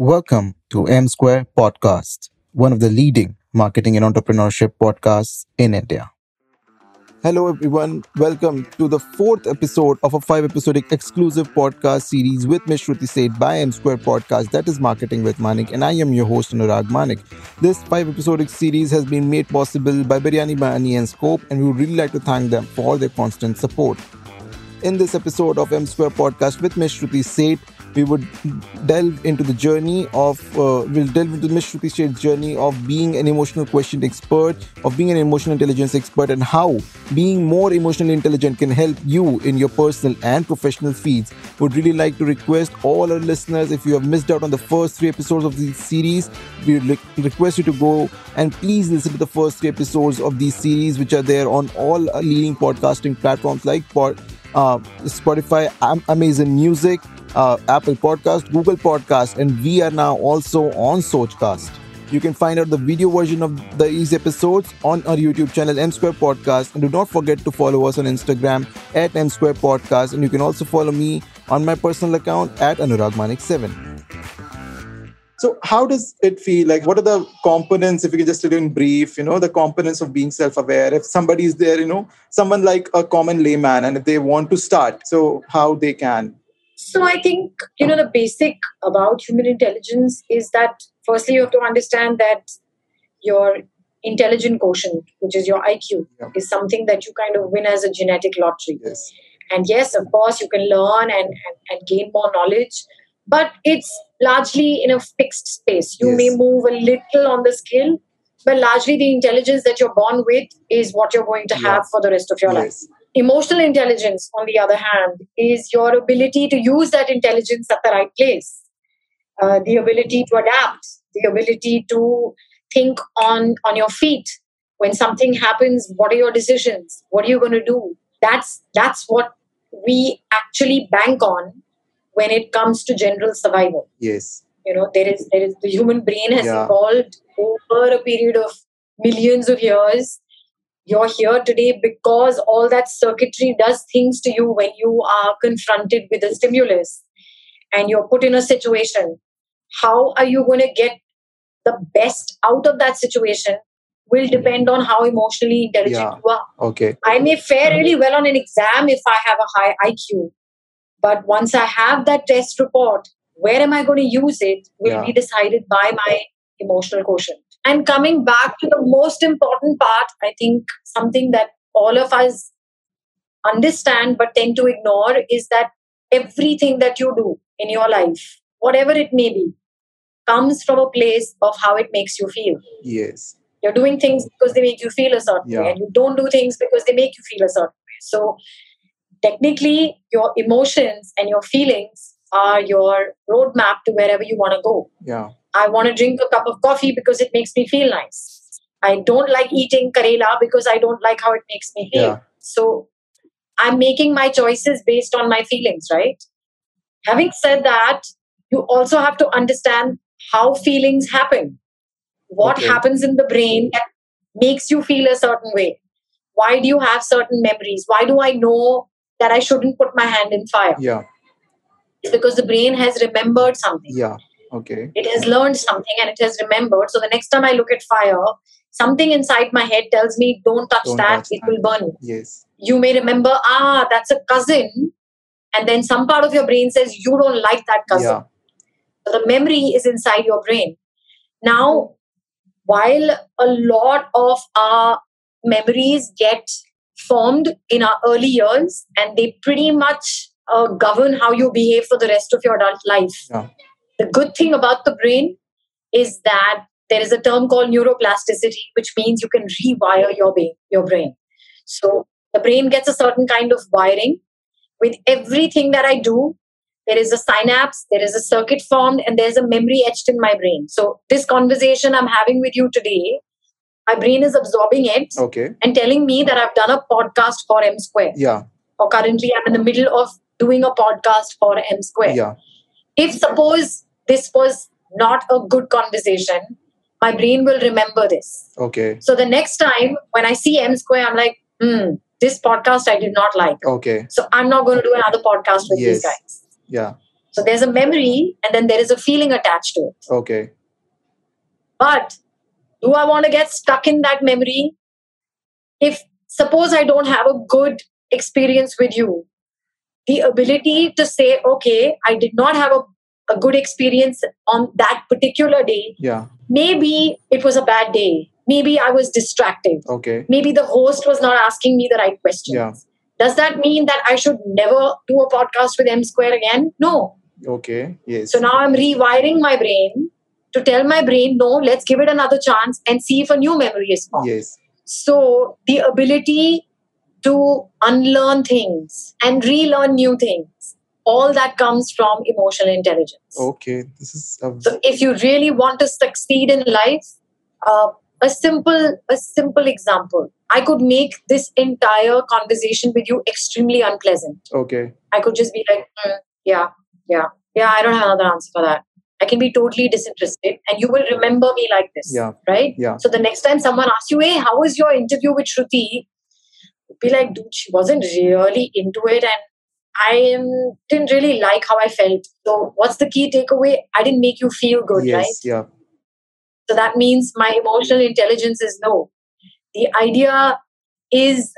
Welcome to M Square Podcast, one of the leading marketing and entrepreneurship podcasts in India. Hello, everyone. Welcome to the fourth episode of a five episodic exclusive podcast series with Ms. Shruti Seth by M Square Podcast, that is Marketing with Manik, and I am your host, Anurag Manik. This five episodic series has been made possible by Biryani Bani and Scope, and we would really like to thank them for their constant support. In this episode of M Square Podcast with Ms. Shruti Seth, we would delve into the journey of uh, we'll delve into Ms. Shruti journey of being an emotional quotient expert, of being an emotional intelligence expert, and how being more emotionally intelligent can help you in your personal and professional fields. Would really like to request all our listeners if you have missed out on the first three episodes of this series, we would request you to go and please listen to the first three episodes of these series, which are there on all leading podcasting platforms like uh, Spotify, Amazon Music, uh, Apple Podcast, Google Podcast, and we are now also on Sochcast. You can find out the video version of these episodes on our YouTube channel, M Square Podcast. And do not forget to follow us on Instagram at M Square Podcast. And you can also follow me on my personal account at Anurag Manik7. So, how does it feel? Like, what are the components, if you can just do in brief, you know, the components of being self aware? If somebody is there, you know, someone like a common layman, and if they want to start, so how they can? So I think, you know, the basic about human intelligence is that firstly, you have to understand that your intelligent quotient, which is your IQ, yeah. is something that you kind of win as a genetic lottery. Yes. And yes, of course, you can learn and, and, and gain more knowledge, but it's largely in a fixed space. You yes. may move a little on the scale, but largely the intelligence that you're born with is what you're going to have for the rest of your yes. life. Emotional intelligence, on the other hand, is your ability to use that intelligence at the right place, uh, the ability to adapt, the ability to think on, on your feet. When something happens, what are your decisions? What are you going to do? That's that's what we actually bank on when it comes to general survival. Yes. You know, there is there is the human brain has yeah. evolved over a period of millions of years you're here today because all that circuitry does things to you when you are confronted with a stimulus and you're put in a situation. How are you going to get the best out of that situation will depend on how emotionally intelligent yeah. you are. Okay. I may fare really mm-hmm. well on an exam if I have a high IQ. But once I have that test report, where am I going to use it will yeah. be decided by my emotional quotient. And coming back to the most important part, I think something that all of us understand but tend to ignore is that everything that you do in your life, whatever it may be, comes from a place of how it makes you feel. Yes. You're doing things because they make you feel a certain yeah. way, and you don't do things because they make you feel a certain way. So, technically, your emotions and your feelings are your roadmap to wherever you want to go. Yeah. I want to drink a cup of coffee because it makes me feel nice. I don't like eating Karela because I don't like how it makes me feel. Yeah. So I'm making my choices based on my feelings, right? Having said that, you also have to understand how feelings happen. What okay. happens in the brain that makes you feel a certain way? Why do you have certain memories? Why do I know that I shouldn't put my hand in fire? Yeah. It's because the brain has remembered something. Yeah Okay. It has learned something and it has remembered. So the next time I look at fire, something inside my head tells me, don't touch don't that, touch it that. will burn you. Yes. You may remember, ah, that's a cousin. And then some part of your brain says, you don't like that cousin. Yeah. So the memory is inside your brain. Now, while a lot of our memories get formed in our early years and they pretty much uh, govern how you behave for the rest of your adult life. Yeah. The good thing about the brain is that there is a term called neuroplasticity, which means you can rewire your brain. Your brain. So the brain gets a certain kind of wiring. With everything that I do, there is a synapse, there is a circuit formed, and there's a memory etched in my brain. So this conversation I'm having with you today, my brain is absorbing it okay. and telling me that I've done a podcast for M Square. Yeah. Or currently I'm in the middle of doing a podcast for M Square. Yeah. If suppose this was not a good conversation, my brain will remember this. Okay. So the next time when I see M Square, I'm like, hmm, this podcast I did not like. Okay. So I'm not going to do another podcast with yes. these guys. Yeah. So there's a memory and then there is a feeling attached to it. Okay. But do I want to get stuck in that memory? If suppose I don't have a good experience with you, the ability to say, okay, I did not have a, a good experience on that particular day. Yeah. Maybe it was a bad day. Maybe I was distracted. Okay. Maybe the host was not asking me the right questions. Yeah. Does that mean that I should never do a podcast with M Square again? No. Okay. Yes. So now I'm rewiring my brain to tell my brain, no, let's give it another chance and see if a new memory is formed. Yes. So the ability to unlearn things and relearn new things, all that comes from emotional intelligence. Okay. This is a So if you really want to succeed in life, uh, a simple a simple example. I could make this entire conversation with you extremely unpleasant. okay. I could just be like, "Hmm, yeah, yeah, yeah. I don't have another answer for that. I can be totally disinterested, and you will remember me like this, Yeah. right? Yeah. So the next time someone asks you, "Hey, how was your interview with Shruti?" Be like, "Dude, she wasn't really into it, and I didn't really like how I felt. So, what's the key takeaway? I didn't make you feel good, yes. right? Yeah. So that means my emotional intelligence is low. The idea is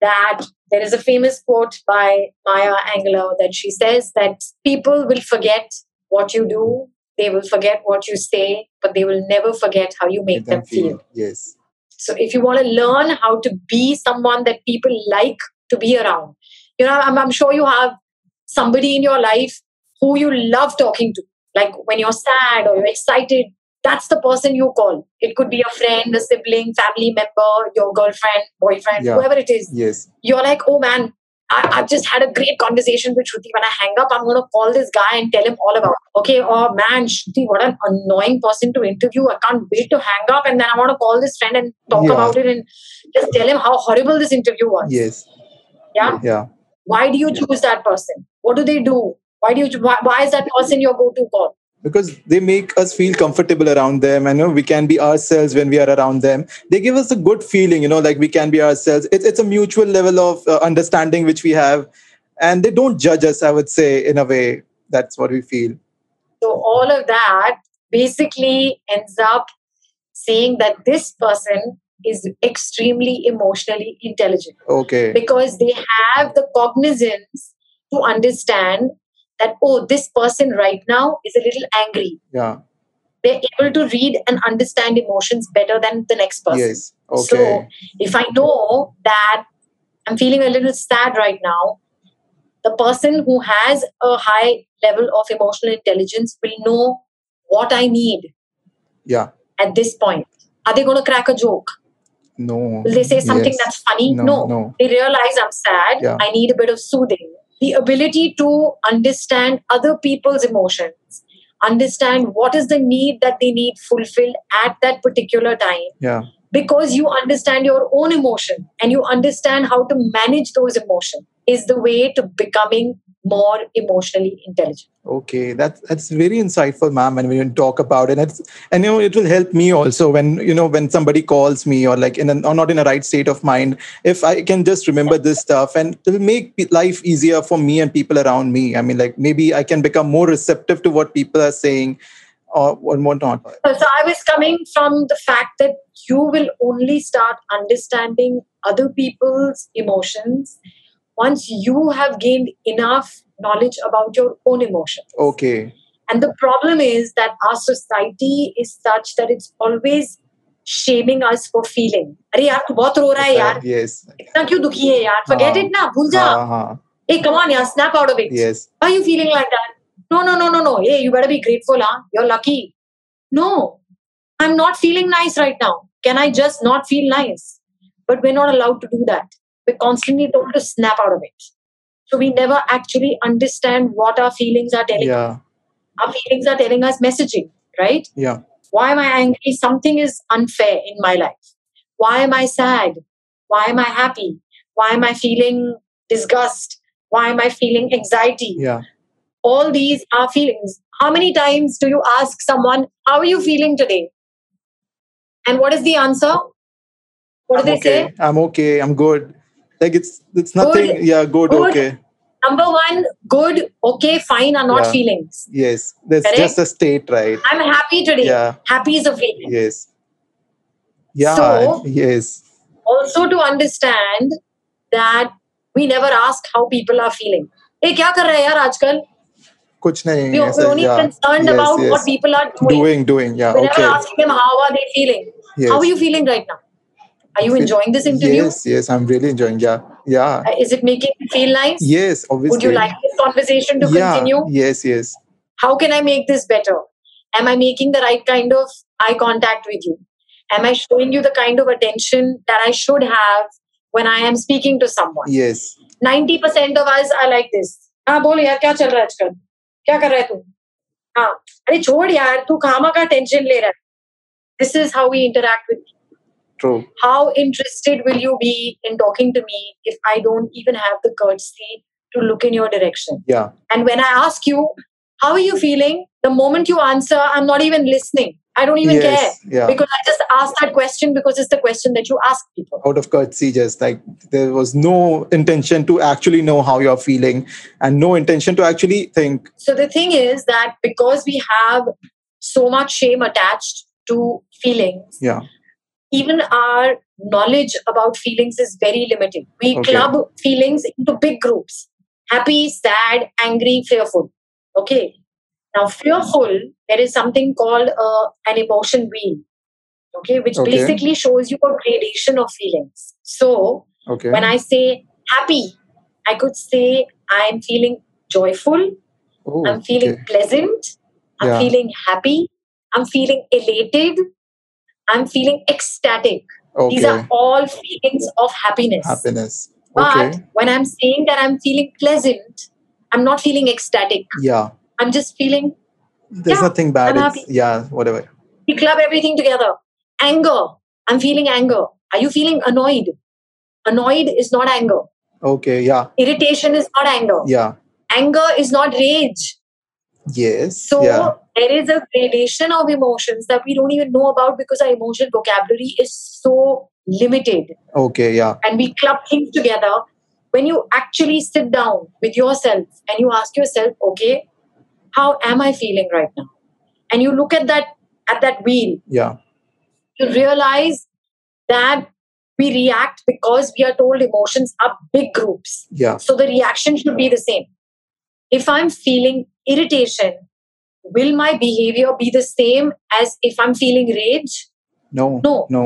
that there is a famous quote by Maya Angelou that she says that people will forget what you do, they will forget what you say, but they will never forget how you make Let them them feel. Yes. So if you want to learn how to be someone that people like to be around, you know, I'm, I'm sure you have somebody in your life who you love talking to. Like when you're sad or you're excited, that's the person you call. It could be a friend, a sibling, family member, your girlfriend, boyfriend, Yeah. whoever it is. Yes. You're like, oh man, I, I've just had a great conversation with Shruti. When I hang up, I'm going to call this guy and tell him all about it. Okay, oh man, Shruti, what an annoying person to interview. I can't wait to hang up. And then I want to call this friend and talk Yeah. about it and just tell him how horrible this interview was. Yes. Yeah. Yeah. Why do you choose that person? What do they do? Why do you? Why, why is that person your go-to call? Because they make us feel comfortable around them and you know we can be ourselves when we are around them. They give us a good feeling you know like we can be ourselves. It's, it's a mutual level of uh, understanding which we have. And they don't judge us i would say in a way. That's what we feel. So all of that basically ends up saying that this person is extremely emotionally intelligent. Okay. Because they have the cognizance to understand that oh this person right now is a little angry yeah they're able to read and understand emotions better than the next person yes okay so if I know that I'm feeling a little sad right now, the person who has a high level of emotional intelligence will know what I need yeah at this point. Are they going to crack a joke? no Will they say something Yes. that's funny? No, no. They realize I'm sad. Yeah. I need a bit of soothing. The ability to understand other people's emotions, understand what is the need that they need fulfilled at that particular time. Yeah. Because you understand your own emotion and you understand how to manage those emotions is the way to becoming more emotionally intelligent Okay, that's that's very insightful, ma'am. And when you talk about it, it's, and you know it will help me also when you know when somebody calls me or like in a, or not in a right state of mind. If I can just remember this stuff, and it will make life easier for me and people around me. I mean, like maybe I can become more receptive to what people are saying, or or whatnot. so so i was coming from the fact that you will only start understanding other people's emotions once you have gained enough knowledge about your own emotions Okay, and the problem is that our society is such that it's always shaming us for feeling अरे यार तू बहुत रो रहा है यार yes, इतना क्यों दुखी है यार forget हाँ. it ना भूल जा uh-huh. hey come on यार snap out of it yes, why are you feeling like that no no no no no hey you better be grateful huh you're lucky no i'm not feeling nice right now can i just not feel nice but we're not allowed to do that we're constantly told to snap out of it. So we never actually understand what our feelings are telling yeah, our feelings are telling us messaging right? Yeah, why am i angry? Something is unfair in my life. Why am i sad? Why am i happy? Why am i feeling disgust? Why am i feeling anxiety? Yeah. all these are feelings. How many times do you ask someone how are you feeling today? And what is the answer? What do I'm they okay. say? I'm okay. I'm good Like it's it's nothing. Good. Yeah, good. Good. Okay. number one, good, okay, fine are not Yeah. feelings. Yes. That's Correct? just a state, right? I'm happy today. Yeah. Happy is a feeling. Yes. Yeah. So- yes. Also to understand that we never ask how people are feeling. Hey, क्या कर रहे हैं यार आजकल? कुछ नहीं We- ऐसा, We're only yeah. concerned Yes, about yes. what people are doing. doing doing yeah We're never okay asking them how are they feeling. yes. How are you feeling right now? Are you Feel- enjoying this interview? yes yes i'm really enjoying yeah yeah Uh, Is it making you feel nice? yes obviously Would you like this conversation to yeah continue? yes yes How can I make this better? Am I making the right kind of eye contact with you? Am I showing you the kind of attention that I should have when I am speaking to someone? yes 90% of us are like this. हाँ बोल यार क्या चल रहा है आजकल क्या कर रहा है तू हाँ अरे छोड़ यार तू खामा का टेंशन ले रहा है this is how we interact with true how interested will you be in talking to me if I don't even have the courtesy to look in your direction? yeah And when I ask you, how are you feeling? The moment you answer, I'm not even listening. I don't even yes care yeah because I just asked that question because it's the question that you ask people. out of courtesy just like there was no intention to actually know how you're feeling and no intention to actually think So the thing is that because we have so much shame attached to feelings, yeah even our knowledge about feelings is very limited. We Okay. club feelings into big groups happy, sad, angry, fearful. Okay. Now, fearful, there is something called uh, an emotion wheel, okay, which Okay. basically shows you a gradation of feelings. So, okay when I say happy, I could say I'm feeling joyful, oh, I'm feeling okay. pleasant, I'm Yeah. feeling happy, I'm feeling elated, I'm feeling ecstatic. Okay. These are all feelings of happiness. happiness Okay. But when I'm saying that I'm feeling pleasant, I'm not feeling ecstatic. yeah I'm just feeling, there's Yeah, nothing bad I'm happy. yeah whatever we club everything together. Anger, I'm feeling anger. Are you feeling annoyed? Annoyed is not anger. okay yeah Irritation is not anger. yeah Anger is not rage. Yes So yeah. there is a gradation of emotions that we don't even know about because our emotional vocabulary is so limited. okay yeah. And we club things together. When you actually sit down with yourself and you ask yourself okay how am i feeling right now? And you look at that at that wheel yeah. you realize that we react because we are told emotions are big groups. Yeah. So the reaction should be the same if i'm feeling irritation will my behavior be the same as if i'm feeling rage no No. no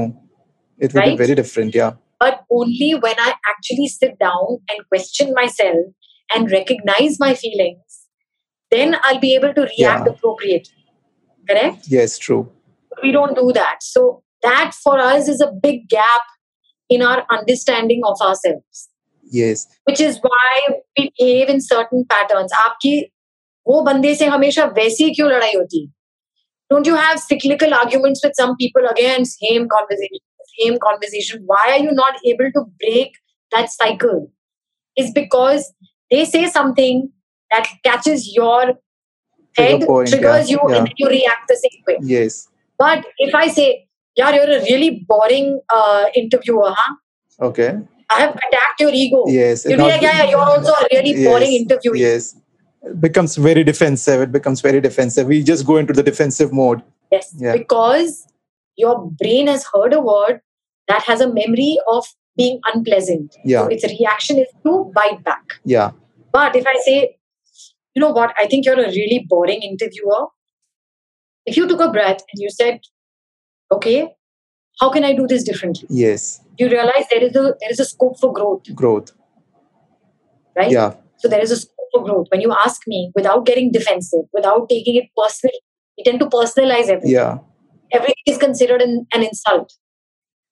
it will Right? be very different yeah but only when I actually sit down and question myself and recognize my feelings, then I'll be able to react Yeah. appropriately. Correct? yes true We don't do that. So, that for us is a big gap in our understanding of ourselves, yes which is why we behave in certain patterns. आपकी वो बंदे से हमेशा वैसी ही क्यों लड़ाई होती Don't you have cyclical arguments with some people again? Same conversation, same conversation. Why are you not able to break that cycle? Is because they say something that catches your Trigger head, point, triggers yeah, you, yeah. and then you react the same way. yes But if I say, yeah, you're a really boring uh, interviewer, huh? okay I have attacked your ego. yes You'll be like, yeah, yeah, you're also a really boring Yes, interviewer. yes it becomes very defensive it becomes very defensive we just go into the defensive mode Yes, Yeah. because your brain has heard a word that has a memory of being unpleasant. Yeah. So its reaction is to bite back. yeah But if I say, you know what, I think you're a really boring interviewer. If you took a breath and you said, okay, how can I do this differently? yes You realize there is a there is a scope for growth, growth right? yeah So there is a scope for growth. When you ask me without getting defensive, without taking it personal, we tend to personalize everything. yeah everything is considered an, an insult.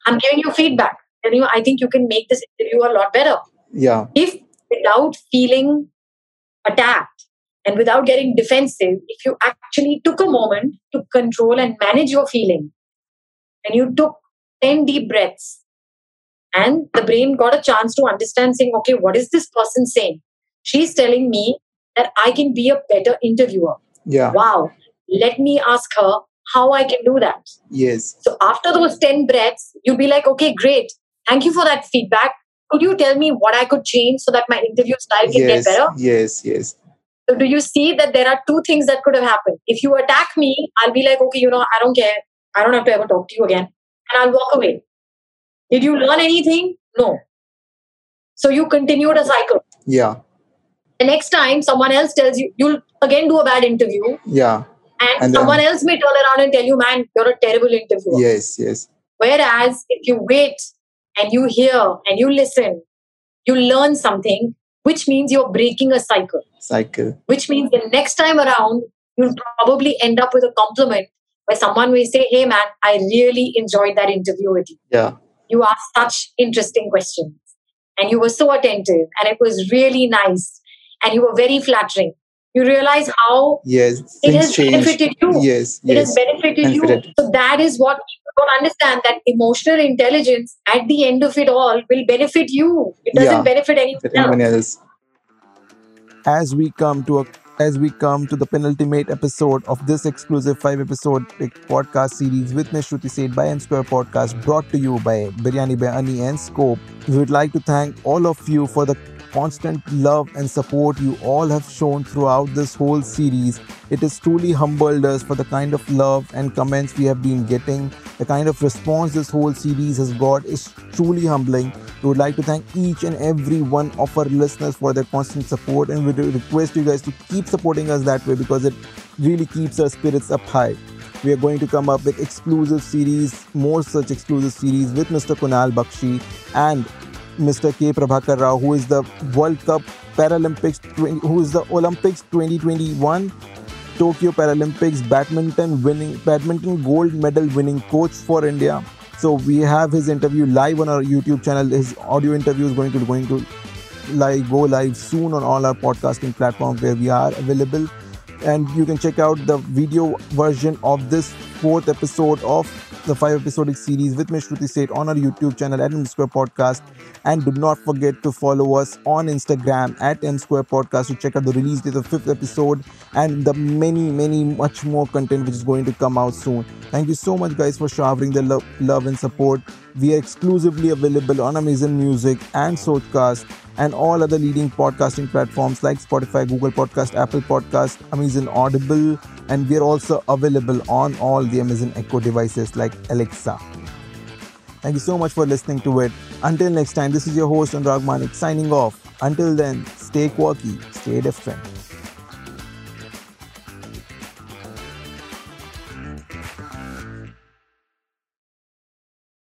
I'm giving you feedback. and you, I think you can make this interview a lot better. yeah If without feeling attacked and without getting defensive, if you actually took a moment to control and manage your feeling, and you took 10 deep breaths, and the brain got a chance to understand, saying, okay, what is this person saying? She's telling me that I can be a better interviewer. yeah Wow, let me ask her how I can do that. yes So after those 10 breaths, you'll be like, okay, great. Thank you for that feedback. could you tell me what I could change so that my interview style can yes, get better? Yes, yes. So do you see that there are two things that could have happened? If you attack me, I'll be like, okay, you know, I don't care. I don't have to ever talk to you again. And I'll walk away. Did you learn anything? No. So you continued a cycle. Yeah. The next time someone else tells you, you'll again do a bad interview. Yeah. And, and someone then, else may turn around and tell you, man, you're a terrible interviewer. Yes, yes. Whereas if you wait and you hear and you listen, you learn something, which means you're breaking a cycle. Cycle. Which means the next time around, you'll probably end up with a compliment where someone may say, Hey man, I really enjoyed that interview with you. Yeah. You asked such interesting questions and you were so attentive and it was really nice and you were very flattering. You realize how yes, it has changed. benefited you. Yes, it yes. has benefited, benefited you. So that is what people don't understand that emotional intelligence at the end of it all will benefit you. It doesn't yeah, benefit anyone, anyone else. else. As we come to a as we come to the penultimate episode of this exclusive five episode podcast series with Ms. Shruti by M Square Podcast brought to you by Biryani by Ani and Scope. We would like to thank all of you for the constant love and support you all have shown throughout this whole series. It has truly humbled us for the kind of love and comments we have been getting. The kind of response this whole series has got is truly humbling. We would like to thank each and every one of our listeners for their constant support and we request you guys to keep supporting us that way because it really keeps our spirits up high. We are going to come up with exclusive series, more such exclusive series with Mr. Kunal Bakshi and Mr. K. Prabhakar Rao, who is the World Cup Paralympics, who is the Olympics 2021 Tokyo Paralympics badminton winning, badminton gold medal winning coach for India. So we have his interview live on our YouTube channel. His audio interview is going to going to live go live soon on all our podcasting platforms where we are available. And you can check out the video version of this fourth episode of the five episodic series with Ms. Shruti Seth on our YouTube channel at M Square Podcast. And do not forget to follow us on Instagram at M Square Podcast to check out the release date of the fifth episode and the many, many, much more content which is going to come out soon. Thank you so much, guys, for showering the lo- love and support. We are exclusively available on Amazon Music and Sochcast and all other leading podcasting platforms like Spotify, Google Podcast, Apple Podcast, Amazon Audible, and we are also available on all the Amazon Echo devices like Alexa. Thank you so much for listening to it. Until next time, this is your host Anurag Manik signing off. Until then, stay quirky, stay different.